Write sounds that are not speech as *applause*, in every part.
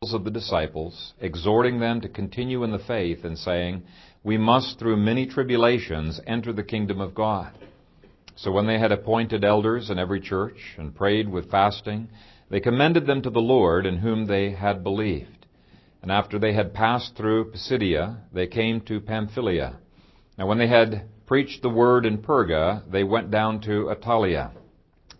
of the disciples, exhorting them to continue in the faith, and saying, We must through many tribulations enter the kingdom of God. So when they had appointed elders in every church, and prayed with fasting, they commended them to the Lord, in whom they had believed. And after they had passed through Pisidia, they came to Pamphylia. Now when they had preached the word in Perga, they went down to Attalia.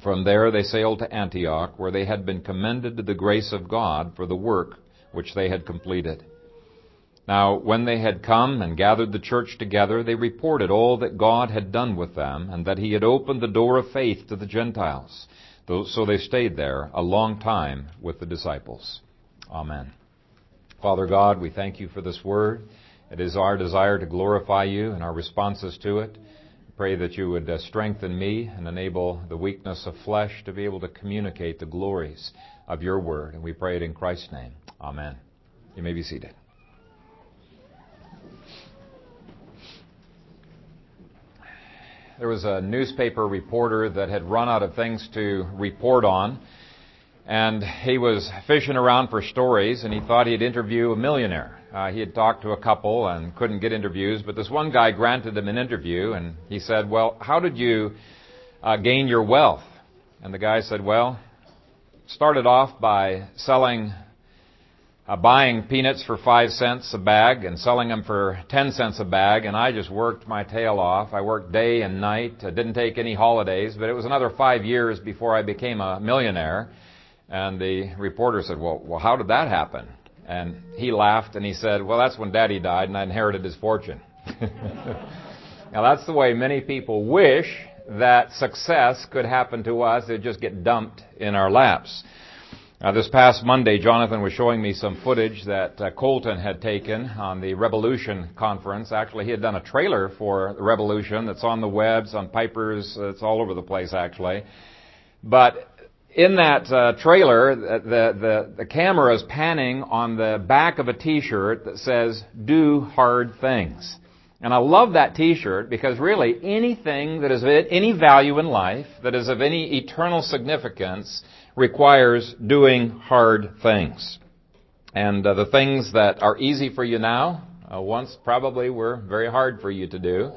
From there they sailed to Antioch, where they had been commended to the grace of God for the work which they had completed. Now, when they had come and gathered the church together, they reported all that God had done with them, and that He had opened the door of faith to the Gentiles. So they stayed there a long time with the disciples. Amen. Father God, we thank you for this word. It is our desire to glorify you and our responses to it. Pray that you would uh, strengthen me and enable the weakness of flesh to be able to communicate the glories of your word. And we pray it in Christ's name. Amen. You may be seated. There was a newspaper reporter that had run out of things to report on, and he was fishing around for stories, and he thought he'd interview a millionaire. Uh, he had talked to a couple and couldn't get interviews, but this one guy granted him an interview, and he said, "Well, how did you uh, gain your wealth?" And the guy said, "Well, started off by selling, uh, buying peanuts for five cents a bag and selling them for ten cents a bag, and I just worked my tail off. I worked day and night. I didn't take any holidays, but it was another five years before I became a millionaire." And the reporter said, "Well, well, how did that happen?" And he laughed and he said, Well, that's when daddy died and I inherited his fortune. *laughs* now, that's the way many people wish that success could happen to us. It just get dumped in our laps. Now, this past Monday, Jonathan was showing me some footage that uh, Colton had taken on the Revolution conference. Actually, he had done a trailer for the Revolution that's on the webs, on Piper's, it's all over the place, actually. But in that uh, trailer, the, the, the camera is panning on the back of a t-shirt that says, do hard things. And I love that t-shirt because really anything that is of any value in life, that is of any eternal significance, requires doing hard things. And uh, the things that are easy for you now, uh, once probably were very hard for you to do,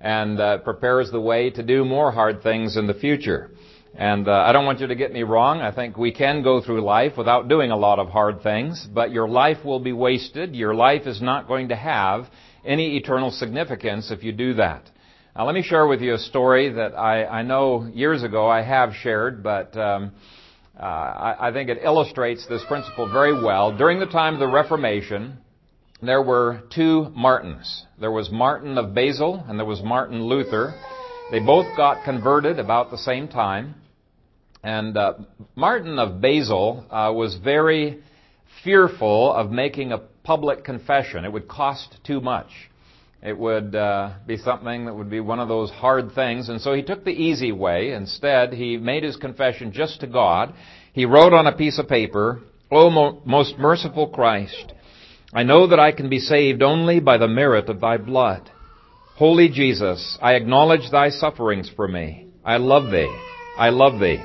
and uh, prepares the way to do more hard things in the future. And uh, I don't want you to get me wrong. I think we can go through life without doing a lot of hard things, but your life will be wasted. Your life is not going to have any eternal significance if you do that. Now, let me share with you a story that I, I know years ago I have shared, but um, uh, I, I think it illustrates this principle very well. During the time of the Reformation, there were two Martins. There was Martin of Basel and there was Martin Luther. They both got converted about the same time. And uh, Martin of Basel uh, was very fearful of making a public confession. It would cost too much. It would uh, be something that would be one of those hard things. And so he took the easy way. Instead, he made his confession just to God. He wrote on a piece of paper, O mo- most merciful Christ, I know that I can be saved only by the merit of thy blood. Holy Jesus, I acknowledge thy sufferings for me. I love thee. I love thee.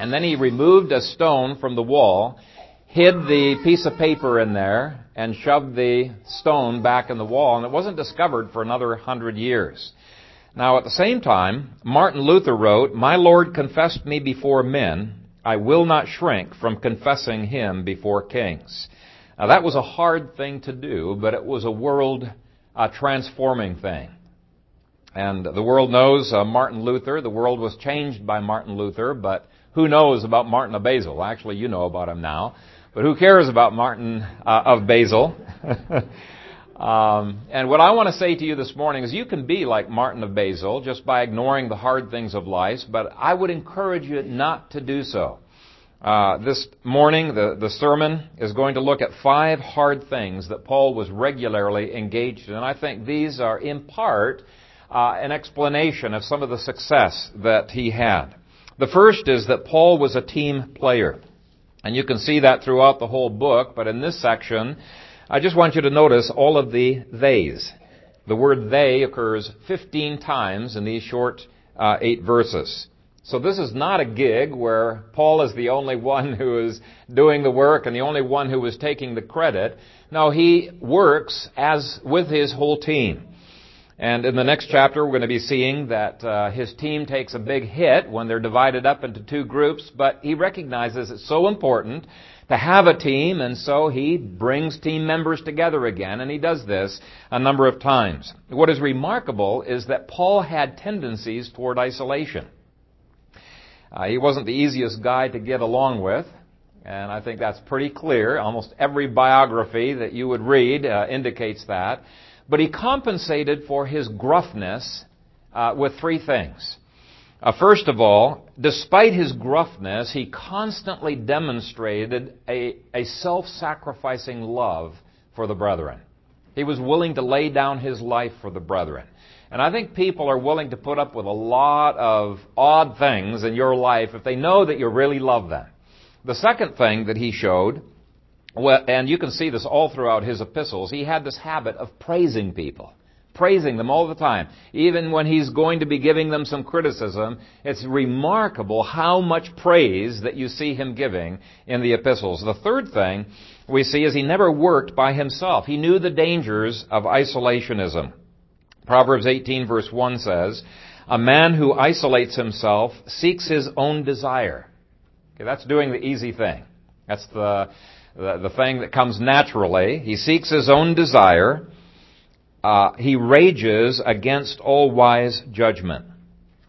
And then he removed a stone from the wall, hid the piece of paper in there, and shoved the stone back in the wall, and it wasn't discovered for another hundred years. Now, at the same time, Martin Luther wrote, My Lord confessed me before men. I will not shrink from confessing him before kings. Now, that was a hard thing to do, but it was a world uh, transforming thing. And the world knows uh, Martin Luther. The world was changed by Martin Luther, but who knows about Martin of Basel? Actually, you know about him now. But who cares about Martin uh, of Basel? *laughs* um, and what I want to say to you this morning is you can be like Martin of Basel just by ignoring the hard things of life, but I would encourage you not to do so. Uh, this morning, the, the sermon is going to look at five hard things that Paul was regularly engaged in. And I think these are, in part, uh, an explanation of some of the success that he had. The first is that Paul was a team player. And you can see that throughout the whole book, but in this section, I just want you to notice all of the theys. The word they occurs 15 times in these short uh, eight verses. So this is not a gig where Paul is the only one who is doing the work and the only one who is taking the credit. No, he works as with his whole team. And in the next chapter, we're going to be seeing that uh, his team takes a big hit when they're divided up into two groups, but he recognizes it's so important to have a team, and so he brings team members together again, and he does this a number of times. What is remarkable is that Paul had tendencies toward isolation. Uh, he wasn't the easiest guy to get along with, and I think that's pretty clear. Almost every biography that you would read uh, indicates that. But he compensated for his gruffness uh, with three things. Uh, first of all, despite his gruffness, he constantly demonstrated a, a self-sacrificing love for the brethren. He was willing to lay down his life for the brethren. And I think people are willing to put up with a lot of odd things in your life if they know that you really love them. The second thing that he showed and you can see this all throughout his epistles. He had this habit of praising people. Praising them all the time. Even when he's going to be giving them some criticism, it's remarkable how much praise that you see him giving in the epistles. The third thing we see is he never worked by himself. He knew the dangers of isolationism. Proverbs 18 verse 1 says, A man who isolates himself seeks his own desire. Okay, that's doing the easy thing. That's the, the, the thing that comes naturally. He seeks his own desire. Uh, he rages against all wise judgment.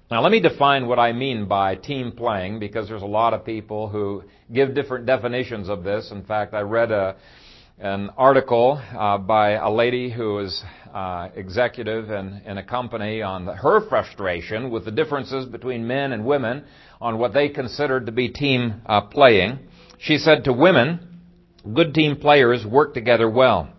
Now let me define what I mean by team playing because there's a lot of people who give different definitions of this. In fact, I read a, an article uh, by a lady who is uh, executive in, in a company on the, her frustration with the differences between men and women on what they considered to be team uh, playing. She said to women, Good team players work together well.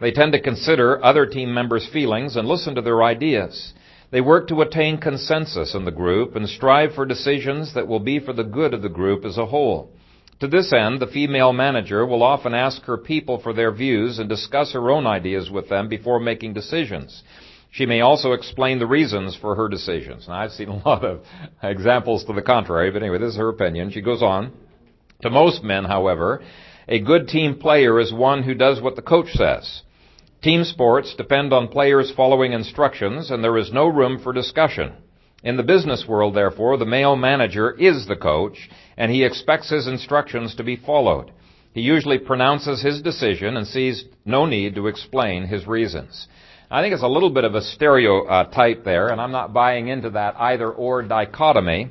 They tend to consider other team members' feelings and listen to their ideas. They work to attain consensus in the group and strive for decisions that will be for the good of the group as a whole. To this end, the female manager will often ask her people for their views and discuss her own ideas with them before making decisions. She may also explain the reasons for her decisions. Now, I've seen a *laughs* lot of examples to the contrary, but anyway, this is her opinion. She goes on. To most men, however, a good team player is one who does what the coach says. Team sports depend on players following instructions and there is no room for discussion. In the business world, therefore, the male manager is the coach and he expects his instructions to be followed. He usually pronounces his decision and sees no need to explain his reasons. I think it's a little bit of a stereotype there, and I'm not buying into that either or dichotomy.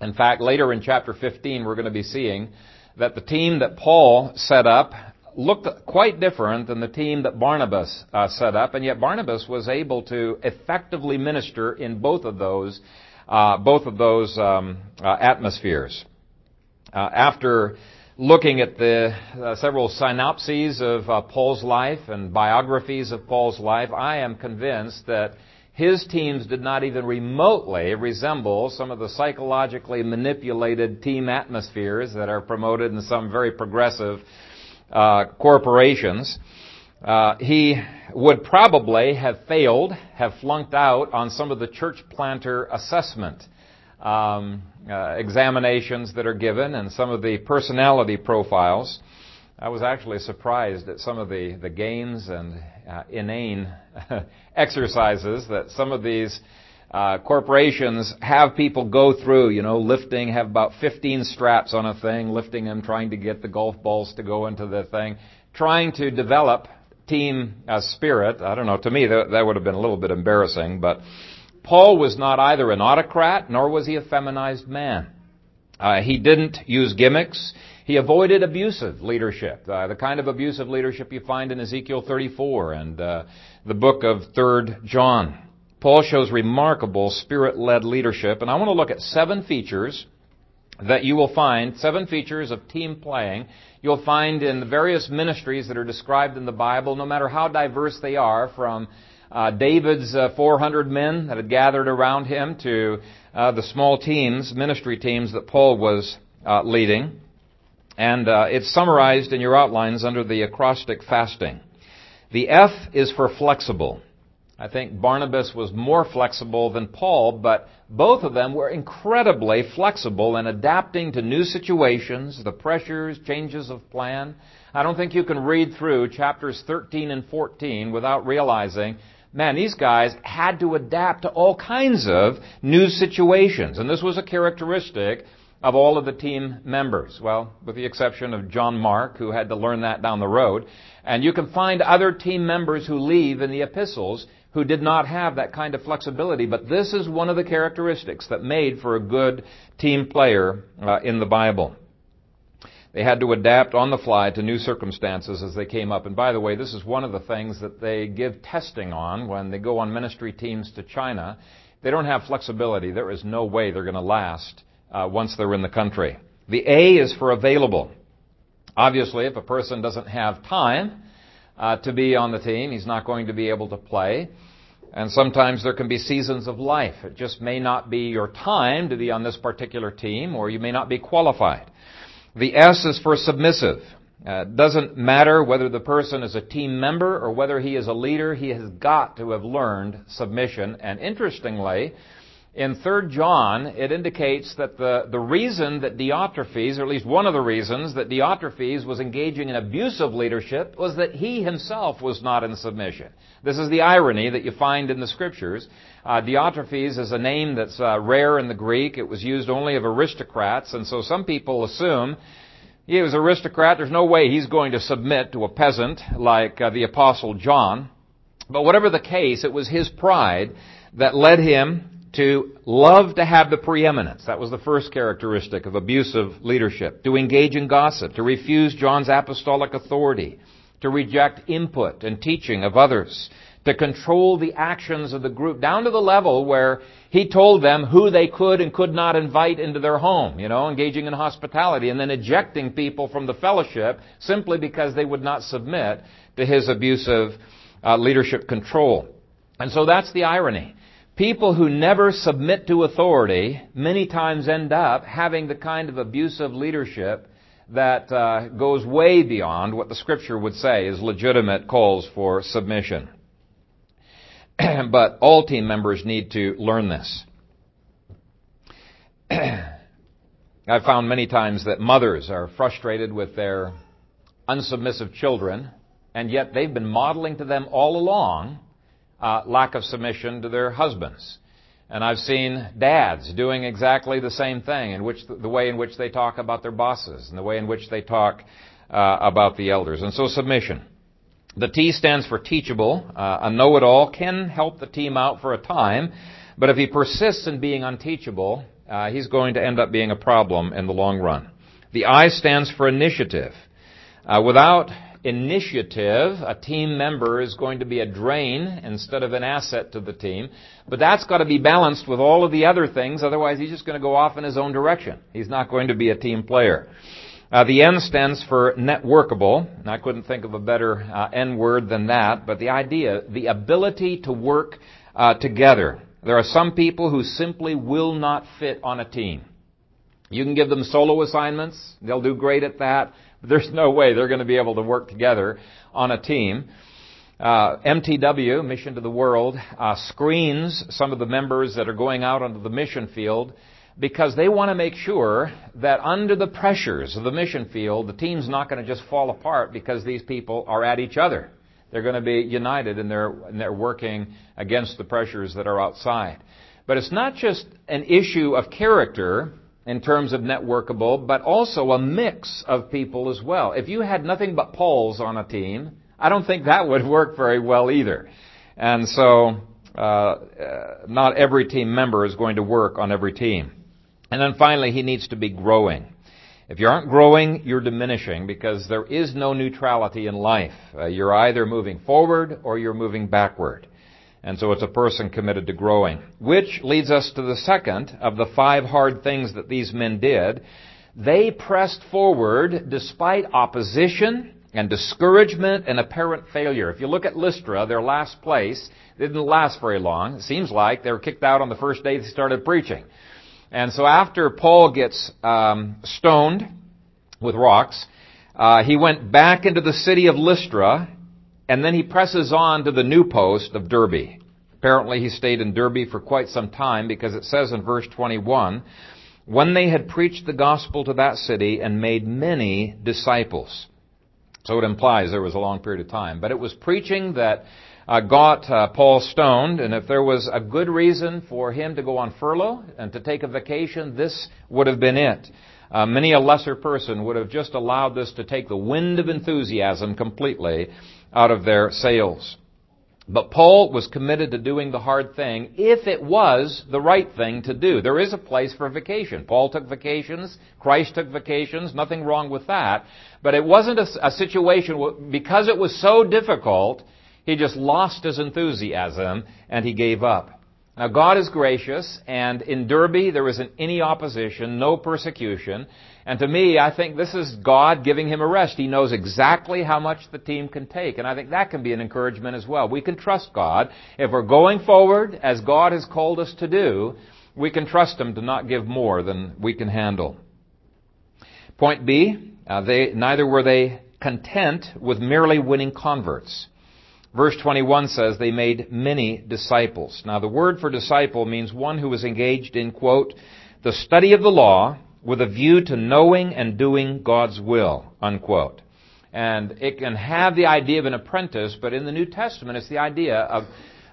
In fact, later in chapter 15, we're going to be seeing that the team that Paul set up looked quite different than the team that Barnabas uh, set up, and yet Barnabas was able to effectively minister in both of those, uh, both of those um, uh, atmospheres. Uh, after looking at the uh, several synopses of uh, Paul's life and biographies of Paul's life, I am convinced that his teams did not even remotely resemble some of the psychologically manipulated team atmospheres that are promoted in some very progressive uh, corporations. Uh, he would probably have failed, have flunked out on some of the church planter assessment um, uh, examinations that are given and some of the personality profiles. I was actually surprised at some of the, the games and uh, inane *laughs* exercises that some of these uh, corporations have people go through, you know, lifting, have about 15 straps on a thing, lifting them, trying to get the golf balls to go into the thing, trying to develop team uh, spirit. I don't know, to me that, that would have been a little bit embarrassing, but Paul was not either an autocrat nor was he a feminized man. Uh, he didn't use gimmicks. He avoided abusive leadership, uh, the kind of abusive leadership you find in Ezekiel 34 and uh, the book of 3rd John. Paul shows remarkable spirit-led leadership, and I want to look at seven features that you will find, seven features of team playing, you'll find in the various ministries that are described in the Bible, no matter how diverse they are, from uh, David's uh, 400 men that had gathered around him to uh, the small teams, ministry teams that Paul was uh, leading. And uh, it's summarized in your outlines under the acrostic fasting. The F is for flexible. I think Barnabas was more flexible than Paul, but both of them were incredibly flexible in adapting to new situations, the pressures, changes of plan. I don't think you can read through chapters 13 and 14 without realizing, man, these guys had to adapt to all kinds of new situations. And this was a characteristic of all of the team members. Well, with the exception of John Mark, who had to learn that down the road. And you can find other team members who leave in the epistles who did not have that kind of flexibility. But this is one of the characteristics that made for a good team player uh, in the Bible. They had to adapt on the fly to new circumstances as they came up. And by the way, this is one of the things that they give testing on when they go on ministry teams to China. They don't have flexibility. There is no way they're going to last uh, once they're in the country. The A is for available. Obviously, if a person doesn't have time uh, to be on the team, he's not going to be able to play. And sometimes there can be seasons of life. It just may not be your time to be on this particular team, or you may not be qualified. The S is for submissive. Uh, doesn't matter whether the person is a team member or whether he is a leader, he has got to have learned submission. And interestingly, in 3 John, it indicates that the, the reason that Diotrephes, or at least one of the reasons that Diotrephes was engaging in abusive leadership was that he himself was not in submission. This is the irony that you find in the scriptures. Uh, Diotrephes is a name that's uh, rare in the Greek. It was used only of aristocrats, and so some people assume he was an aristocrat. There's no way he's going to submit to a peasant like uh, the apostle John. But whatever the case, it was his pride that led him to love to have the preeminence. That was the first characteristic of abusive leadership. To engage in gossip, to refuse John's apostolic authority, to reject input and teaching of others, to control the actions of the group down to the level where he told them who they could and could not invite into their home, you know, engaging in hospitality and then ejecting people from the fellowship simply because they would not submit to his abusive uh, leadership control. And so that's the irony. People who never submit to authority many times end up having the kind of abusive leadership that uh, goes way beyond what the scripture would say is legitimate calls for submission. *clears throat* but all team members need to learn this. *clears throat* I've found many times that mothers are frustrated with their unsubmissive children, and yet they've been modeling to them all along uh, lack of submission to their husbands. And I've seen dads doing exactly the same thing, in which the, way in which they talk about their bosses, and the way in which they talk uh, about the elders. And so submission. The T stands for teachable. Uh, a know-it-all can help the team out for a time, but if he persists in being unteachable, uh, he's going to end up being a problem in the long run. The I stands for initiative. Uh, without initiative, a team member is going to be a drain instead of an asset to the team. But that's got to be balanced with all of the other things, otherwise he's just going to go off in his own direction. He's not going to be a team player. Uh, the N stands for networkable. And I couldn't think of a better uh, N word than that, but the idea, the ability to work uh, together. There are some people who simply will not fit on a team. You can give them solo assignments, they'll do great at that. There's no way they're going to be able to work together on a team. Uh, MTW, Mission to the World, uh, screens some of the members that are going out onto the mission field because they want to make sure that under the pressures of the mission field, the team's not going to just fall apart because these people are at each other. They're going to be united and they're, and they're working against the pressures that are outside. But it's not just an issue of character in terms of networkable, but also a mix of people as well. If you had nothing but Pauls on a team, I don't think that would work very well either. And so, uh, uh, not every team member is going to work on every team. And then finally, he needs to be growing. If you aren't growing, you're diminishing because there is no neutrality in life. Uh, you're either moving forward or you're moving backward. And so it's a person committed to growing. Which leads us to the second of the five hard things that these men did. They pressed forward despite opposition and discouragement and apparent failure. If you look at Lystra, their last place, didn't last very long. It seems like they were kicked out on the first day they started preaching. And so after Paul gets um, stoned with rocks, uh, he went back into the city of Lystra and then he presses on to the new post of Derbe. Apparently he stayed in Derbe for quite some time because it says in verse 21, when they had preached the gospel to that city and made many disciples. So it implies there was a long period of time. But it was preaching that uh, got uh, Paul stoned, and if there was a good reason for him to go on furlough and to take a vacation, this would have been it. Uh, many a lesser person would have just allowed this to take the wind of enthusiasm completely out of their sails. But Paul was committed to doing the hard thing if it was the right thing to do. There is a place for vacation. Paul took vacations. Christ took vacations. Nothing wrong with that. But it wasn't a, a situation, because it was so difficult, he just lost his enthusiasm and he gave up. Now God is gracious and in Derbe there isn't any opposition, no persecution. And to me, I think this is God giving him a rest. He knows exactly how much the team can take. And I think that can be an encouragement as well. We can trust God. If we're going forward as God has called us to do, we can trust Him to not give more than we can handle. Point B, uh, they, neither were they content with merely winning converts. Verse 21 says they made many disciples. Now the word for disciple means one who is engaged in, quote, the study of the law with a view to knowing and doing God's will, unquote. And it can have the idea of an apprentice, but in the New Testament it's the idea of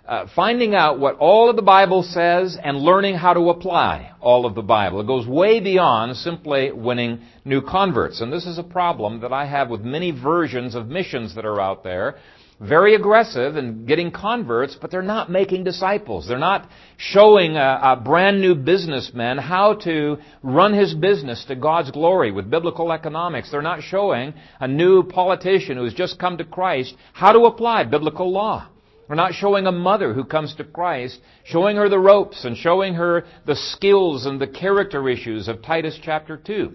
uh, finding out what all of the Bible says and learning how to apply all of the Bible. It goes way beyond simply winning new converts. And this is a problem that I have with many versions of missions that are out there very aggressive in getting converts, but they're not making disciples. They're not showing a, a, brand new businessman how to run his business to God's glory with biblical economics. They're not showing a new politician who's just come to Christ how to apply biblical law. They're not showing a mother who comes to Christ, showing her the ropes and showing her the skills and the character issues of Titus chapter 2.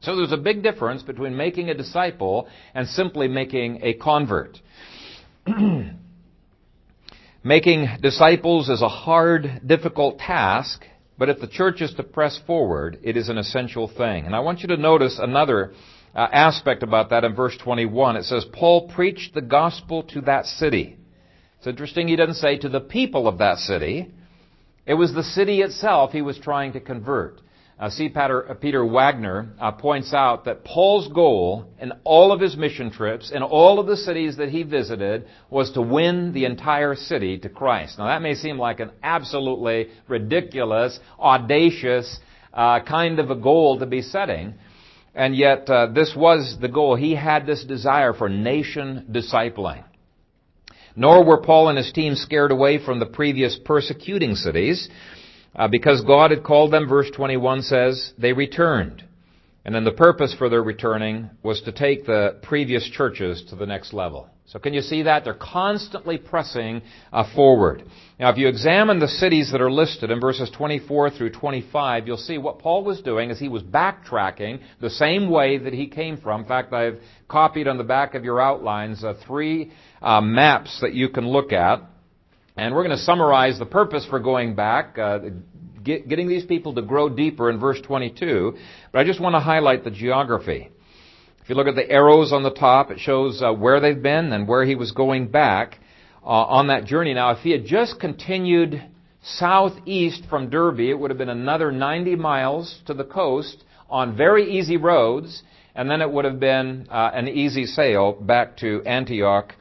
So there's a big difference between making a disciple and simply making a convert. *clears throat* Making disciples is a hard, difficult task, but if the church is to press forward, it is an essential thing. And I want you to notice another uh, aspect about that in verse 21. It says, Paul preached the gospel to that city. It's interesting he doesn't say to the people of that city. It was the city itself he was trying to convert. Uh, C. Uh, Peter Wagner uh, points out that Paul's goal in all of his mission trips, in all of the cities that he visited, was to win the entire city to Christ. Now that may seem like an absolutely ridiculous, audacious uh, kind of a goal to be setting, and yet uh, this was the goal. He had this desire for nation discipling. Nor were Paul and his team scared away from the previous persecuting cities. Uh, because God had called them, verse 21 says, they returned. And then the purpose for their returning was to take the previous churches to the next level. So can you see that? They're constantly pressing uh, forward. Now, if you examine the cities that are listed in verses 24 through 25, you'll see what Paul was doing is he was backtracking the same way that he came from. In fact, I've copied on the back of your outlines uh, three uh, maps that you can look at. And we're going to summarize the purpose for going back, uh, get, getting these people to grow deeper in verse 22. But I just want to highlight the geography. If you look at the arrows on the top, it shows uh, where they've been and where he was going back uh, on that journey. Now, if he had just continued southeast from Derbe, it would have been another 90 miles to the coast on very easy roads, and then it would have been uh, an easy sail back to Antioch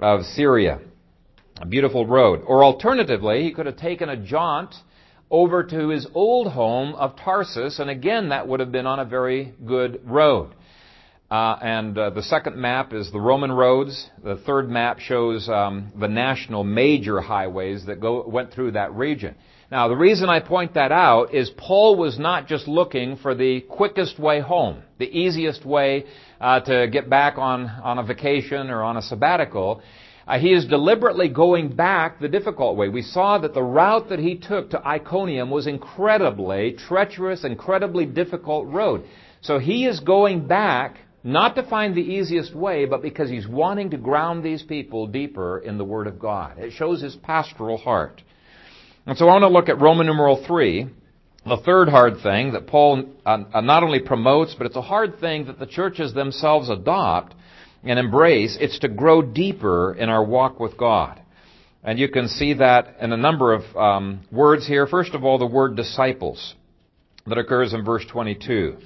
of Syria a beautiful road. Or alternatively, he could have taken a jaunt over to his old home of Tarsus, and again, that would have been on a very good road. Uh, and uh, the second map is the Roman roads. The third map shows um, the national major highways that go, went through that region. Now, the reason I point that out is Paul was not just looking for the quickest way home, the easiest way uh, to get back on, on a vacation or on a sabbatical. Uh, he is deliberately going back the difficult way. We saw that the route that he took to Iconium was incredibly treacherous, incredibly difficult road. So he is going back not to find the easiest way, but because he's wanting to ground these people deeper in the Word of God. It shows his pastoral heart. And so I want to look at Roman numeral 3, the third hard thing that Paul uh, not only promotes, but it's a hard thing that the churches themselves adopt and embrace, it's to grow deeper in our walk with God. And you can see that in a number of um, words here. First of all, the word disciples that occurs in verse 22.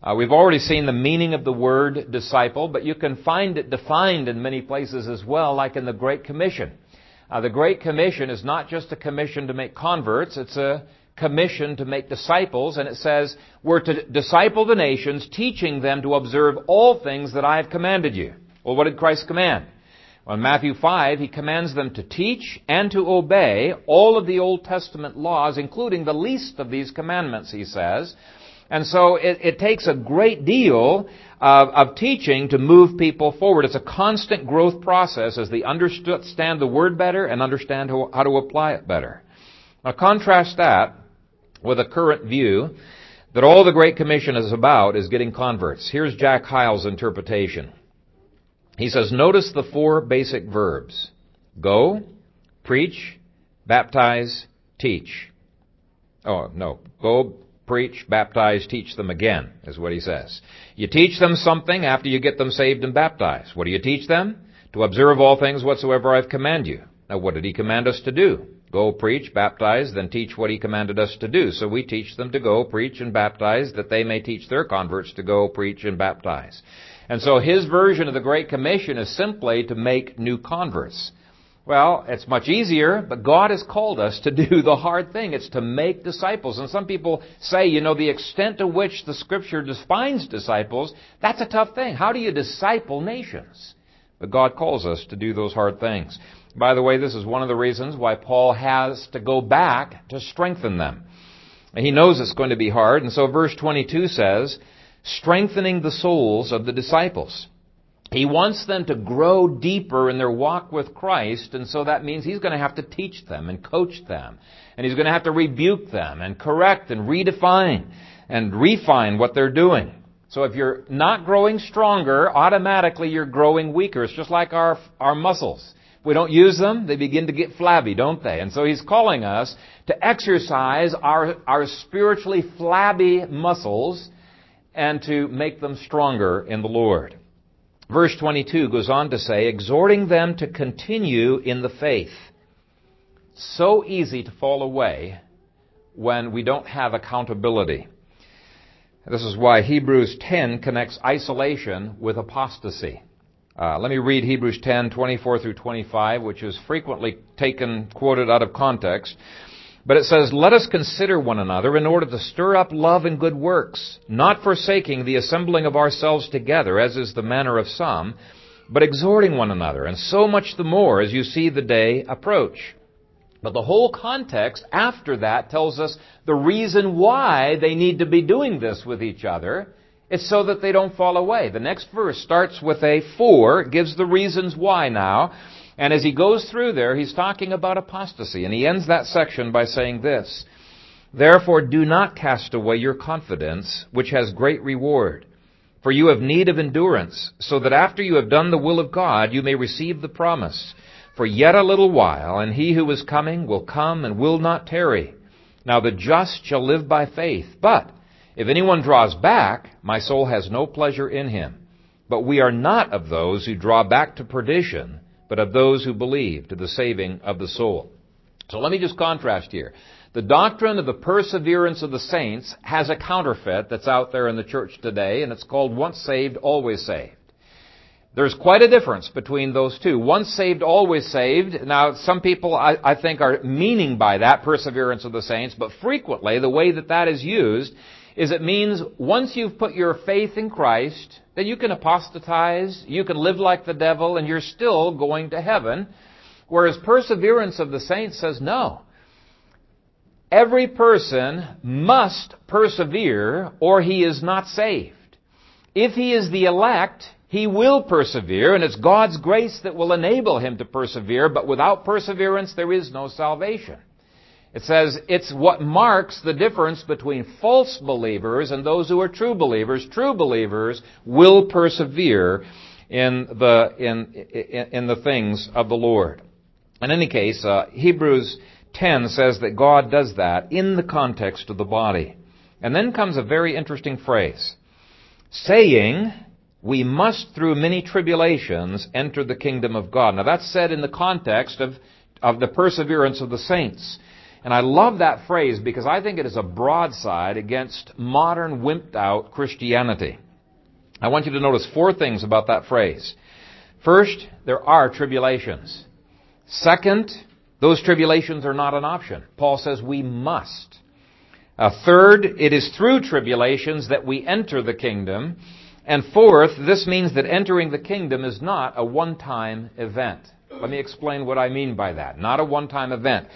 Uh, we've already seen the meaning of the word disciple, but you can find it defined in many places as well, like in the Great Commission. Uh, the Great Commission is not just a commission to make converts, it's a commission to make disciples, and it says, we're to disciple the nations, teaching them to observe all things that I have commanded you. Well, what did Christ command? Well, in Matthew 5, he commands them to teach and to obey all of the Old Testament laws, including the least of these commandments, he says. And so it, it takes a great deal of, of, teaching to move people forward. It's a constant growth process as they understand the word better and understand how, how to apply it better. Now contrast that with a current view that all the Great Commission is about is getting converts. Here's Jack Hyles' interpretation. He says, notice the four basic verbs. Go, preach, baptize, teach. Oh, no. Go, preach, baptize, teach them again, is what he says. You teach them something after you get them saved and baptized. What do you teach them? To observe all things whatsoever I've commanded you. Now what did he command us to do? Go preach, baptize, then teach what he commanded us to do. So we teach them to go preach and baptize that they may teach their converts to go preach and baptize. And so his version of the Great Commission is simply to make new converts. Well, it's much easier, but God has called us to *laughs* do the hard thing. It's to make disciples. And some people say, you know, the extent to which the scripture defines disciples, that's a tough thing. How do you disciple nations? But God calls us to do those hard things. By the way, this is one of the reasons why Paul has to go back to strengthen them. He knows it's going to be hard, and so verse 22 says, strengthening the souls of the disciples. He wants them to grow deeper in their walk with Christ, and so that means he's going to have to teach them and coach them. And he's going to have to rebuke them and correct and redefine and refine what they're doing. So if you're not growing stronger, automatically you're growing weaker. It's just like our, our muscles. We don't use them, they begin to get flabby, don't they? And so he's calling us to exercise our, our spiritually flabby muscles and to make them stronger in the Lord. Verse 22 goes on to say, exhorting them to continue in the faith. So easy to fall away when we don't have accountability. This is why Hebrews 10 connects isolation with apostasy. Uh, let me read Hebrews 10, 24 through 25, which is frequently taken, quoted out of context. But it says, Let us consider one another in order to stir up love and good works, not forsaking the assembling of ourselves together, as is the manner of some, but exhorting one another, and so much the more as you see the day approach. But the whole context after that tells us the reason why they need to be doing this with each other. It's so that they don't fall away. The next verse starts with a for, gives the reasons why now. And as he goes through there, he's talking about apostasy. And he ends that section by saying this Therefore, do not cast away your confidence, which has great reward. For you have need of endurance, so that after you have done the will of God, you may receive the promise. For yet a little while, and he who is coming will come and will not tarry. Now the just shall live by faith. But if anyone draws back, my soul has no pleasure in him. But we are not of those who draw back to perdition but of those who believe to the saving of the soul. So let me just contrast here. The doctrine of the perseverance of the saints has a counterfeit that's out there in the church today, and it's called once saved, always saved. There's quite a difference between those two. Once saved, always saved. Now, some people, I, I, think, are meaning by that perseverance of the saints, but frequently the way that that is used is it means once you've put your faith in Christ, then you can apostatize, you can live like the devil, and you're still going to heaven. Whereas perseverance of the saints says no. Every person must persevere or he is not saved. If he is the elect, he will persevere, and it's God's grace that will enable him to persevere, but without perseverance there is no salvation. It says it's what marks the difference between false believers and those who are true believers. True believers will persevere in the, in, in, in the things of the Lord. In any case, uh, Hebrews 10 says that God does that in the context of the body. And then comes a very interesting phrase. Saying, we must through many tribulations enter the kingdom of God. Now that's said in the context of of the perseverance of the saints. And I love that phrase because I think it is a broadside against modern wimped out Christianity. I want you to notice four things about that phrase. First, there are tribulations. Second, those tribulations are not an option. Paul says we must. Uh, third, it is through tribulations that we enter the kingdom. And fourth, this means that entering the kingdom is not a one-time event. Let me explain what I mean by that. Not a one-time event.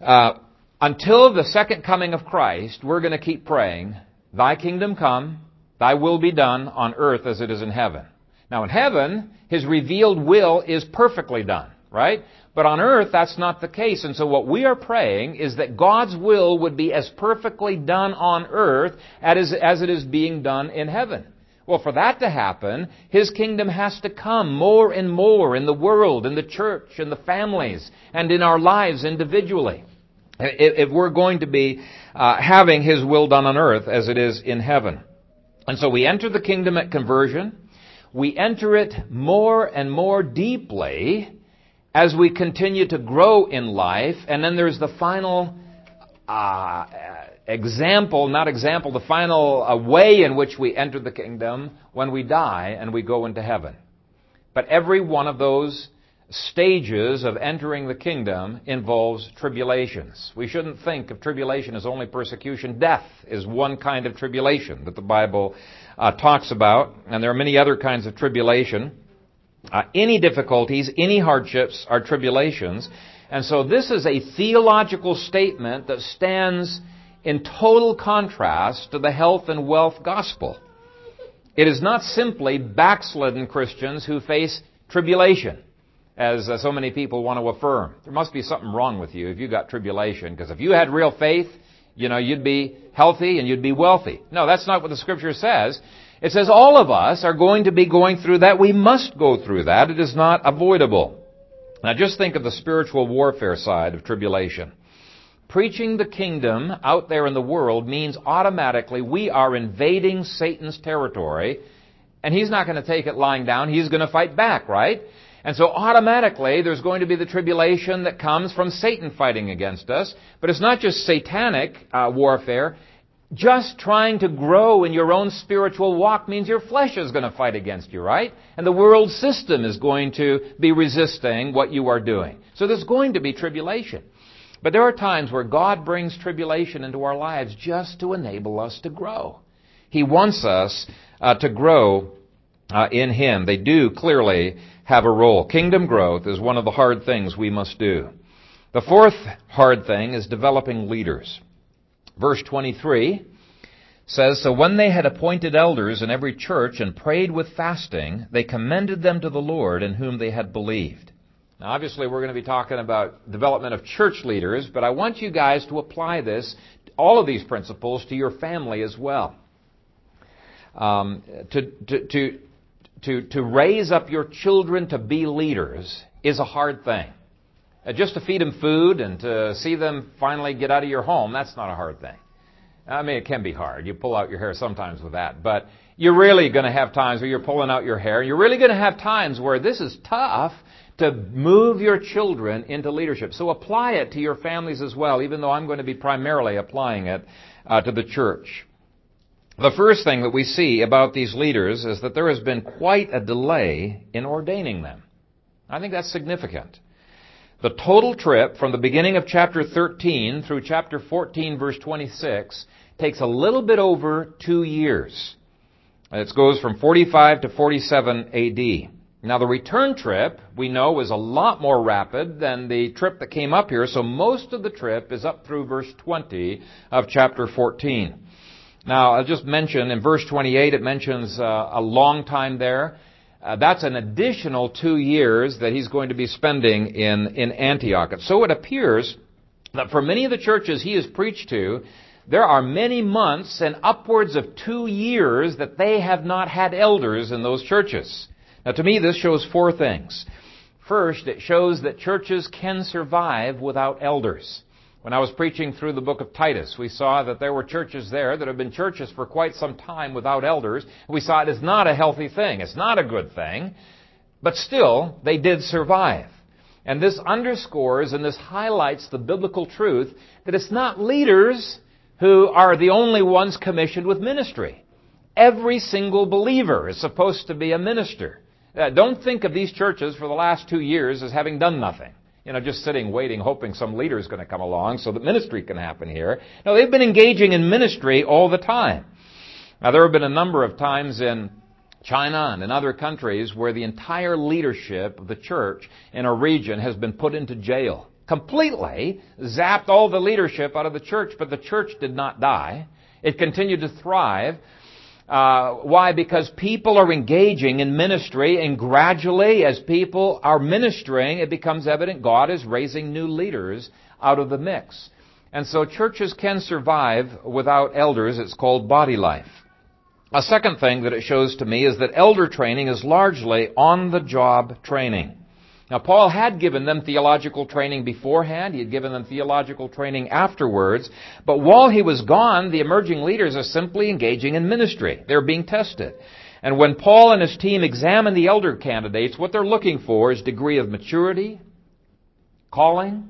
Uh, until the second coming of Christ, we're going to keep praying, Thy kingdom come, Thy will be done on earth as it is in heaven. Now in heaven, His revealed will is perfectly done, right? But on earth, that's not the case. And so what we are praying is that God's will would be as perfectly done on earth as, as it is being done in heaven. Well, for that to happen, His kingdom has to come more and more in the world, in the church, in the families, and in our lives individually. If we're going to be uh, having His will done on earth as it is in heaven. And so we enter the kingdom at conversion. We enter it more and more deeply as we continue to grow in life. And then there's the final uh, example, not example, the final uh, way in which we enter the kingdom when we die and we go into heaven. But every one of those stages of entering the kingdom involves tribulations. We shouldn't think of tribulation as only persecution. Death is one kind of tribulation that the Bible uh, talks about, and there are many other kinds of tribulation. Uh, any difficulties, any hardships are tribulations. And so this is a theological statement that stands in total contrast to the health and wealth gospel. It is not simply backslidden Christians who face tribulation, as uh, so many people want to affirm. There must be something wrong with you if you got tribulation, because if you had real faith, you know, you'd be healthy and you'd be wealthy. No, that's not what the scripture says. It says all of us are going to be going through that. We must go through that. It is not avoidable. Now just think of the spiritual warfare side of tribulation. Preaching the kingdom out there in the world means automatically we are invading Satan's territory, and he's not going to take it lying down. He's going to fight back, right? And so automatically there's going to be the tribulation that comes from Satan fighting against us. But it's not just satanic uh, warfare just trying to grow in your own spiritual walk means your flesh is going to fight against you, right? And the world system is going to be resisting what you are doing. So there's going to be tribulation. But there are times where God brings tribulation into our lives just to enable us to grow. He wants us uh, to grow uh, in Him. They do clearly have a role. Kingdom growth is one of the hard things we must do. The fourth hard thing is developing leaders. Verse 23 says, So when they had appointed elders in every church and prayed with fasting, they commended them to the Lord in whom they had believed. Now obviously we're going to be talking about development of church leaders, but I want you guys to apply this, all of these principles, to your family as well. Um, to, to, to, to, to raise up your children to be leaders is a hard thing. Uh, just to feed them food and to see them finally get out of your home, that's not a hard thing. I mean, it can be hard. You pull out your hair sometimes with that. But you're really going to have times where you're pulling out your hair. You're really going to have times where this is tough to move your children into leadership. So apply it to your families as well, even though I'm going to be primarily applying it uh, to the church. The first thing that we see about these leaders is that there has been quite a delay in ordaining them. I think that's significant. The total trip from the beginning of chapter 13 through chapter 14 verse 26 takes a little bit over two years. It goes from 45 to 47 AD. Now the return trip, we know, was a lot more rapid than the trip that came up here, so most of the trip is up through verse 20 of chapter 14. Now, I'll just mention in verse 28, it mentions uh, a long time there. Uh, that's an additional two years that he's going to be spending in, in Antioch. So it appears that for many of the churches he has preached to, there are many months and upwards of two years that they have not had elders in those churches. Now to me this shows four things. First, it shows that churches can survive without elders. When I was preaching through the book of Titus, we saw that there were churches there that have been churches for quite some time without elders. We saw it is not a healthy thing. It's not a good thing. But still, they did survive. And this underscores and this highlights the biblical truth that it's not leaders who are the only ones commissioned with ministry. Every single believer is supposed to be a minister. Uh, don't think of these churches for the last two years as having done nothing. You know, just sitting, waiting, hoping some leader is going to come along so that ministry can happen here. No, they've been engaging in ministry all the time. Now, there have been a number of times in China and in other countries where the entire leadership of the church in a region has been put into jail. Completely zapped all the leadership out of the church, but the church did not die. It continued to thrive. Uh, why? Because people are engaging in ministry, and gradually, as people are ministering, it becomes evident God is raising new leaders out of the mix. And so churches can survive without elders. It's called body life. A second thing that it shows to me is that elder training is largely on the job training. Now, Paul had given them theological training beforehand. He had given them theological training afterwards. But while he was gone, the emerging leaders are simply engaging in ministry. They're being tested. And when Paul and his team examine the elder candidates, what they're looking for is degree of maturity, calling,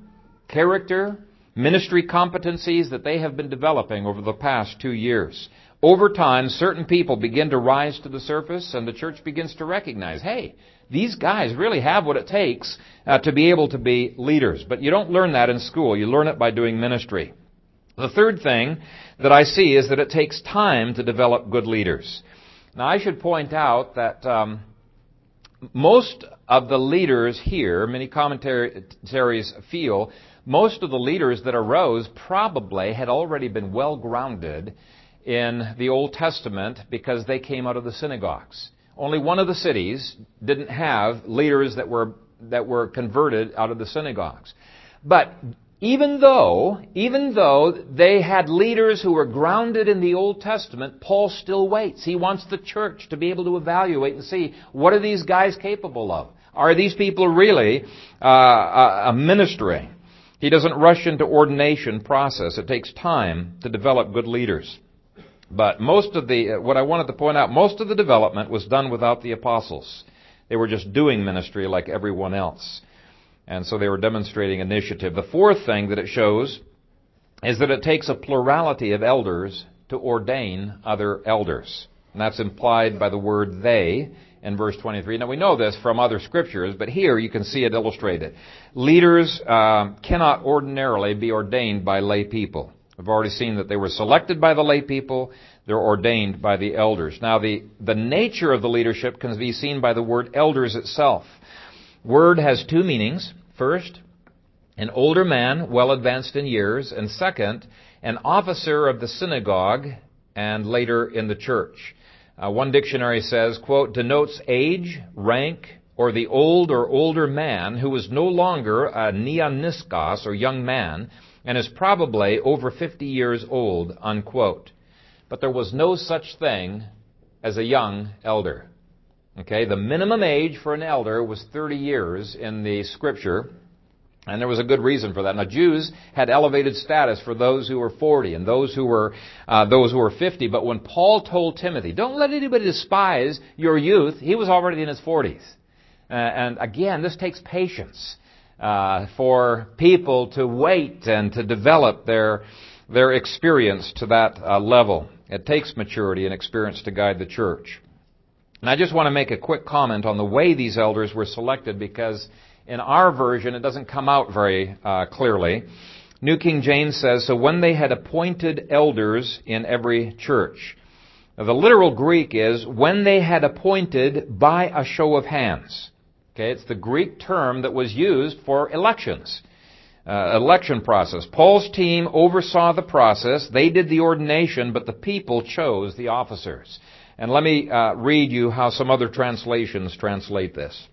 character, ministry competencies that they have been developing over the past two years. Over time, certain people begin to rise to the surface and the church begins to recognize, hey, these guys really have what it takes uh, to be able to be leaders. But you don't learn that in school. You learn it by doing ministry. The third thing that I see is that it takes time to develop good leaders. Now, I should point out that um, most of the leaders here, many commentaries feel, most of the leaders that arose probably had already been well grounded in the Old Testament because they came out of the synagogues. Only one of the cities didn't have leaders that were, that were converted out of the synagogues. But even though, even though they had leaders who were grounded in the Old Testament, Paul still waits. He wants the church to be able to evaluate and see what are these guys capable of? Are these people really uh, a ministry? He doesn't rush into ordination process. It takes time to develop good leaders. But most of the, uh, what I wanted to point out, most of the development was done without the apostles. They were just doing ministry like everyone else. And so they were demonstrating initiative. The fourth thing that it shows is that it takes a plurality of elders to ordain other elders. And that's implied by the word they in verse 23. Now we know this from other scriptures, but here you can see it illustrated. Leaders uh, cannot ordinarily be ordained by lay people. We've already seen that they were selected by the lay people. They're ordained by the elders. Now, the, the nature of the leadership can be seen by the word elders itself. Word has two meanings. First, an older man, well advanced in years, and second, an officer of the synagogue and later in the church. Uh, one dictionary says, quote, denotes age, rank, or the old or older man who is no longer a neoniskos or young man, and is probably over 50 years old, unquote. But there was no such thing as a young elder. Okay, the minimum age for an elder was 30 years in the scripture, and there was a good reason for that. Now, Jews had elevated status for those who were 40 and those who were uh, those who were 50. But when Paul told Timothy, "Don't let anybody despise your youth," he was already in his 40s. Uh, and again, this takes patience uh, for people to wait and to develop their their experience to that uh, level. It takes maturity and experience to guide the church. And I just want to make a quick comment on the way these elders were selected because in our version it doesn't come out very uh, clearly. New King James says, So when they had appointed elders in every church. Now, the literal Greek is, when they had appointed by a show of hands. Okay, it's the Greek term that was used for elections. Uh, election process. Paul's team oversaw the process. They did the ordination, but the people chose the officers. And let me uh, read you how some other translations translate this.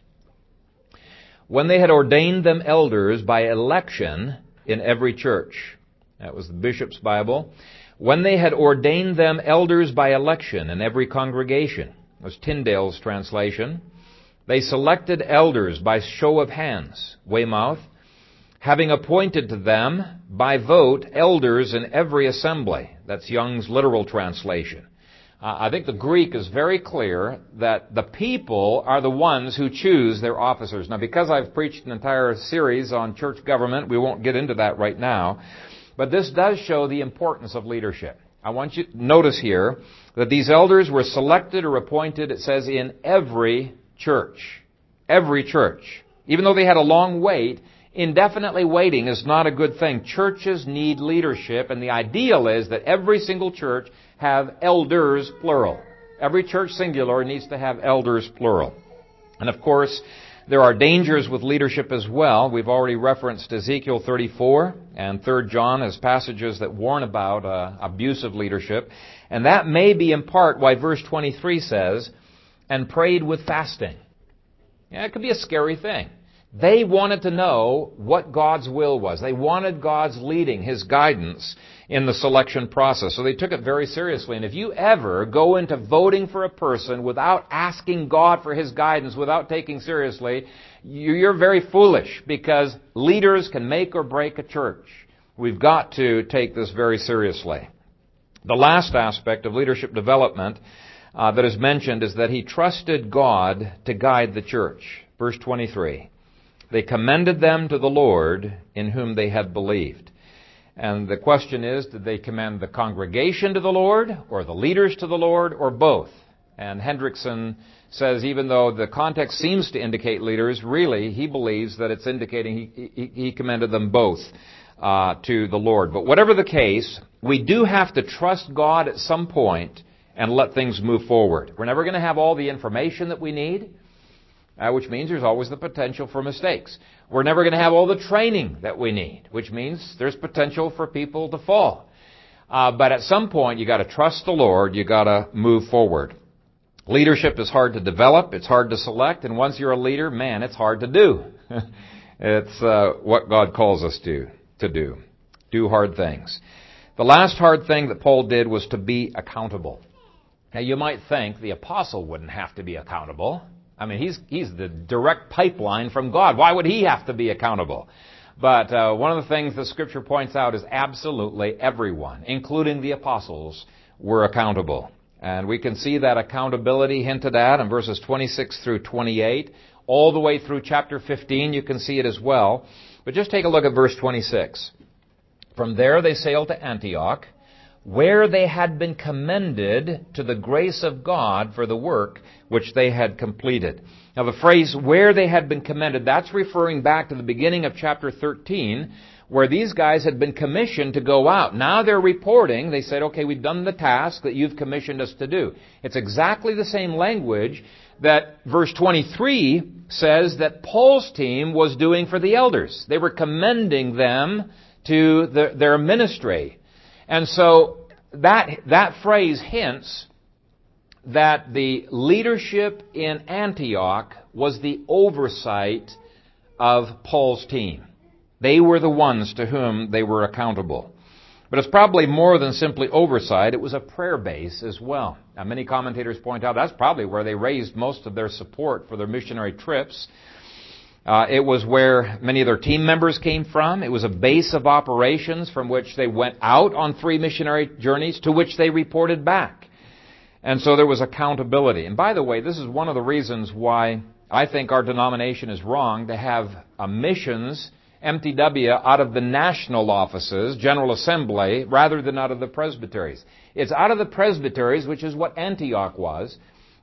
When they had ordained them elders by election in every church, that was the bishop's Bible. When they had ordained them elders by election in every congregation, was Tyndale's translation. They selected elders by show of hands, Weymouth, having appointed to them by vote elders in every assembly. That's Young's literal translation. Uh, I think the Greek is very clear that the people are the ones who choose their officers. Now, because I've preached an entire series on church government, we won't get into that right now. But this does show the importance of leadership. I want you to notice here that these elders were selected or appointed, it says, in every church. Every church. Even though they had a long wait, indefinitely waiting is not a good thing. Churches need leadership, and the ideal is that every single church have elders, plural. Every church singular needs to have elders, plural. And of course, there are dangers with leadership as well. We've already referenced Ezekiel 34 and 3 John as passages that warn about uh, abusive leadership. And that may be in part why verse 23 says, and prayed with fasting. Yeah, it could be a scary thing. They wanted to know what God's will was. They wanted God's leading, His guidance in the selection process. So they took it very seriously. And if you ever go into voting for a person without asking God for His guidance, without taking seriously, you're very foolish because leaders can make or break a church. We've got to take this very seriously. The last aspect of leadership development uh, that is mentioned is that he trusted God to guide the church. Verse 23. They commended them to the Lord in whom they had believed. And the question is, did they commend the congregation to the Lord, or the leaders to the Lord, or both? And Hendriksen says even though the context seems to indicate leaders, really he believes that it's indicating he, he, he commended them both uh, to the Lord. But whatever the case, we do have to trust God at some point and let things move forward. We're never going to have all the information that we need uh, which means there's always the potential for mistakes. We're never going to have all the training that we need, which means there's potential for people to fall. Uh, but at some point, you got to trust the Lord. You got to move forward. Leadership is hard to develop. It's hard to select, and once you're a leader, man, it's hard to do. *laughs* it's uh, what God calls us to to do. Do hard things. The last hard thing that Paul did was to be accountable. Now, you might think the apostle wouldn't have to be accountable. I mean, he's, he's the direct pipeline from God. Why would he have to be accountable? But uh, one of the things the scripture points out is absolutely everyone, including the apostles, were accountable. And we can see that accountability hinted at in verses 26 through 28. All the way through chapter 15, you can see it as well. But just take a look at verse 26. From there they sailed to Antioch where they had been commended to the grace of God for the work which they had completed. Now the phrase where they had been commended, that's referring back to the beginning of chapter 13, where these guys had been commissioned to go out. Now they're reporting, they said, okay, we've done the task that you've commissioned us to do. It's exactly the same language that verse 23 says that Paul's team was doing for the elders. They were commending them to the, their ministry. And so that, that phrase hints that the leadership in Antioch was the oversight of Paul's team. They were the ones to whom they were accountable. But it's probably more than simply oversight. It was a prayer base as well. Now, many commentators point out that's probably where they raised most of their support for their missionary trips. Uh, it was where many of their team members came from. It was a base of operations from which they went out on three missionary journeys to which they reported back. And so there was accountability. And by the way, this is one of the reasons why I think our denomination is wrong to have a missions MTW out of the national offices, General Assembly, rather than out of the presbyteries. It's out of the presbyteries, which is what Antioch was,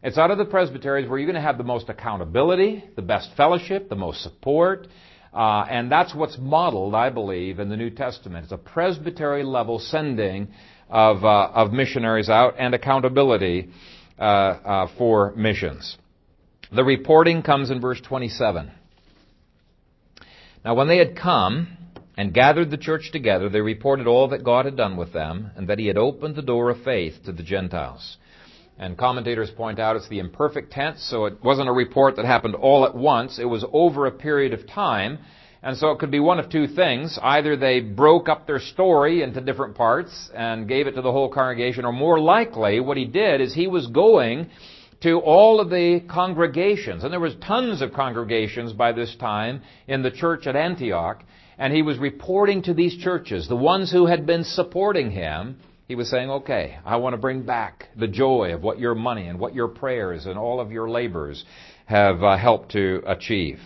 it's out of the presbyteries where you're going to have the most accountability, the best fellowship, the most support, uh, and that's what's modeled, I believe, in the New Testament. It's a presbytery level sending of, uh, of missionaries out and accountability uh, uh for missions. The reporting comes in verse 27. Now, when they had come and gathered the church together, they reported all that God had done with them, and that He had opened the door of faith to the Gentiles. And commentators point out it's the imperfect tense, so it wasn't a report that happened all at once. It was over a period of time. And so it could be one of two things. Either they broke up their story into different parts and gave it to the whole congregation, or more likely, what he did is he was going to all of the congregations. And there was tons of congregations by this time in the church at Antioch. And he was reporting to these churches, the ones who had been supporting him, He was saying, okay, I want to bring back the joy of what your money and what your prayers and all of your labors have uh, helped to achieve.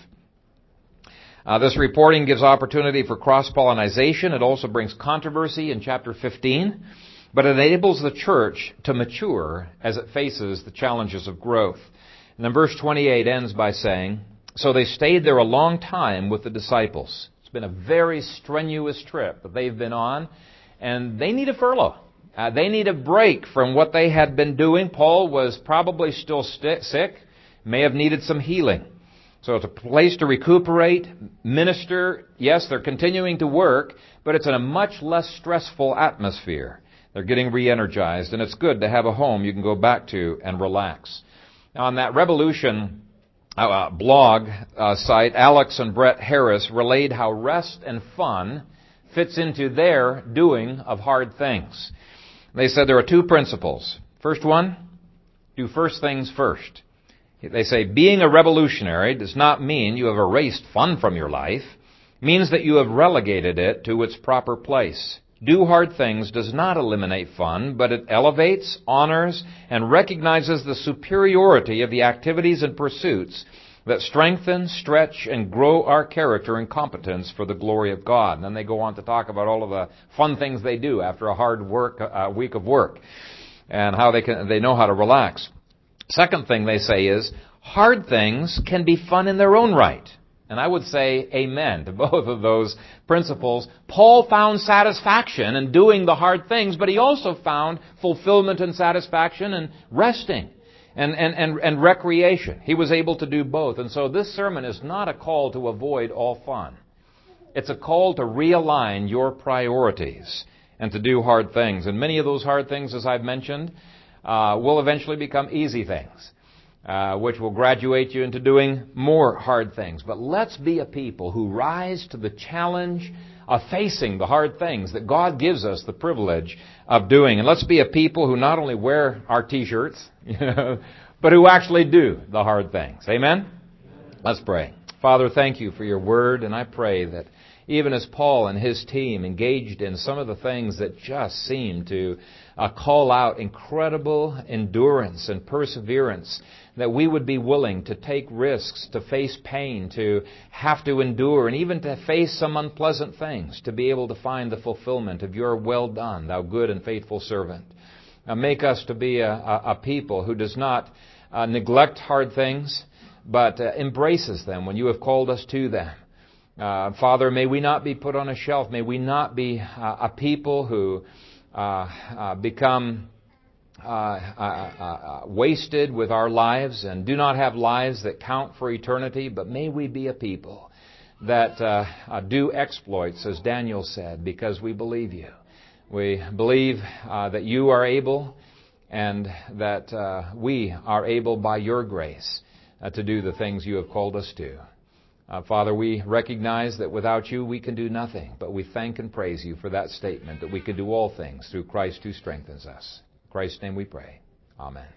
Uh, this reporting gives opportunity for cross-pollination. It also brings controversy in chapter 15, but it enables the church to mature as it faces the challenges of growth. And then verse 28 ends by saying, So they stayed there a long time with the disciples. It's been a very strenuous trip that they've been on, and they need a furlough. Uh, they need a break from what they had been doing. Paul was probably still st- sick, may have needed some healing. So it's a place to recuperate, minister. Yes, they're continuing to work, but it's in a much less stressful atmosphere. They're getting re-energized, and it's good to have a home you can go back to and relax. Now, on that Rebelution uh, blog uh, site, Alex and Brett Harris relayed how rest and fun fits into their doing of hard things. They said there are two principles. First one, do first things first. They say being a rebelutionary does not mean you have erased fun from your life. It means that you have relegated it to its proper place. Do hard things does not eliminate fun, but it elevates, honors, and recognizes the superiority of the activities and pursuits that strengthen, stretch, and grow our character and competence for the glory of God. And then they go on to talk about all of the fun things they do after a hard work, a week of work, and how they can, they know how to relax. Second thing they say is, hard things can be fun in their own right. And I would say amen to *laughs* both of those principles. Paul found satisfaction in doing the hard things, but he also found fulfillment and satisfaction in resting and, and, and, and recreation. He was able to do both. And so this sermon is not a call to avoid all fun. It's a call to realign your priorities and to do hard things. And many of those hard things, as I've mentioned, uh, will eventually become easy things, uh, which will graduate you into doing more hard things. But let's be a people who rise to the challenge of facing the hard things that God gives us the privilege of doing. And let's be a people who not only wear our t-shirts, *laughs* you know, but who actually do the hard things. Amen? Let's pray. Father, thank you for your word, and I pray that even as Paul and his team engaged in some of the things that just seem to uh, call out incredible endurance and perseverance, that we would be willing to take risks, to face pain, to have to endure, and even to face some unpleasant things, to be able to find the fulfillment of your well done, thou good and faithful servant. Make us to be a, a, a people who does not uh, neglect hard things, but uh, embraces them when you have called us to them. Uh, Father, may we not be put on a shelf. May we not be uh, a people who uh, uh become uh, uh, wasted with our lives and do not have lives that count for eternity, but may we be a people that do exploits, as Daniel said, because we believe you. We believe that you are able and that we are able by your grace to do the things you have called us to. Uh, Father, we recognize that without you we can do nothing, but we thank and praise you for that statement that we can do all things through Christ who strengthens us. In Christ's name we pray. Amen.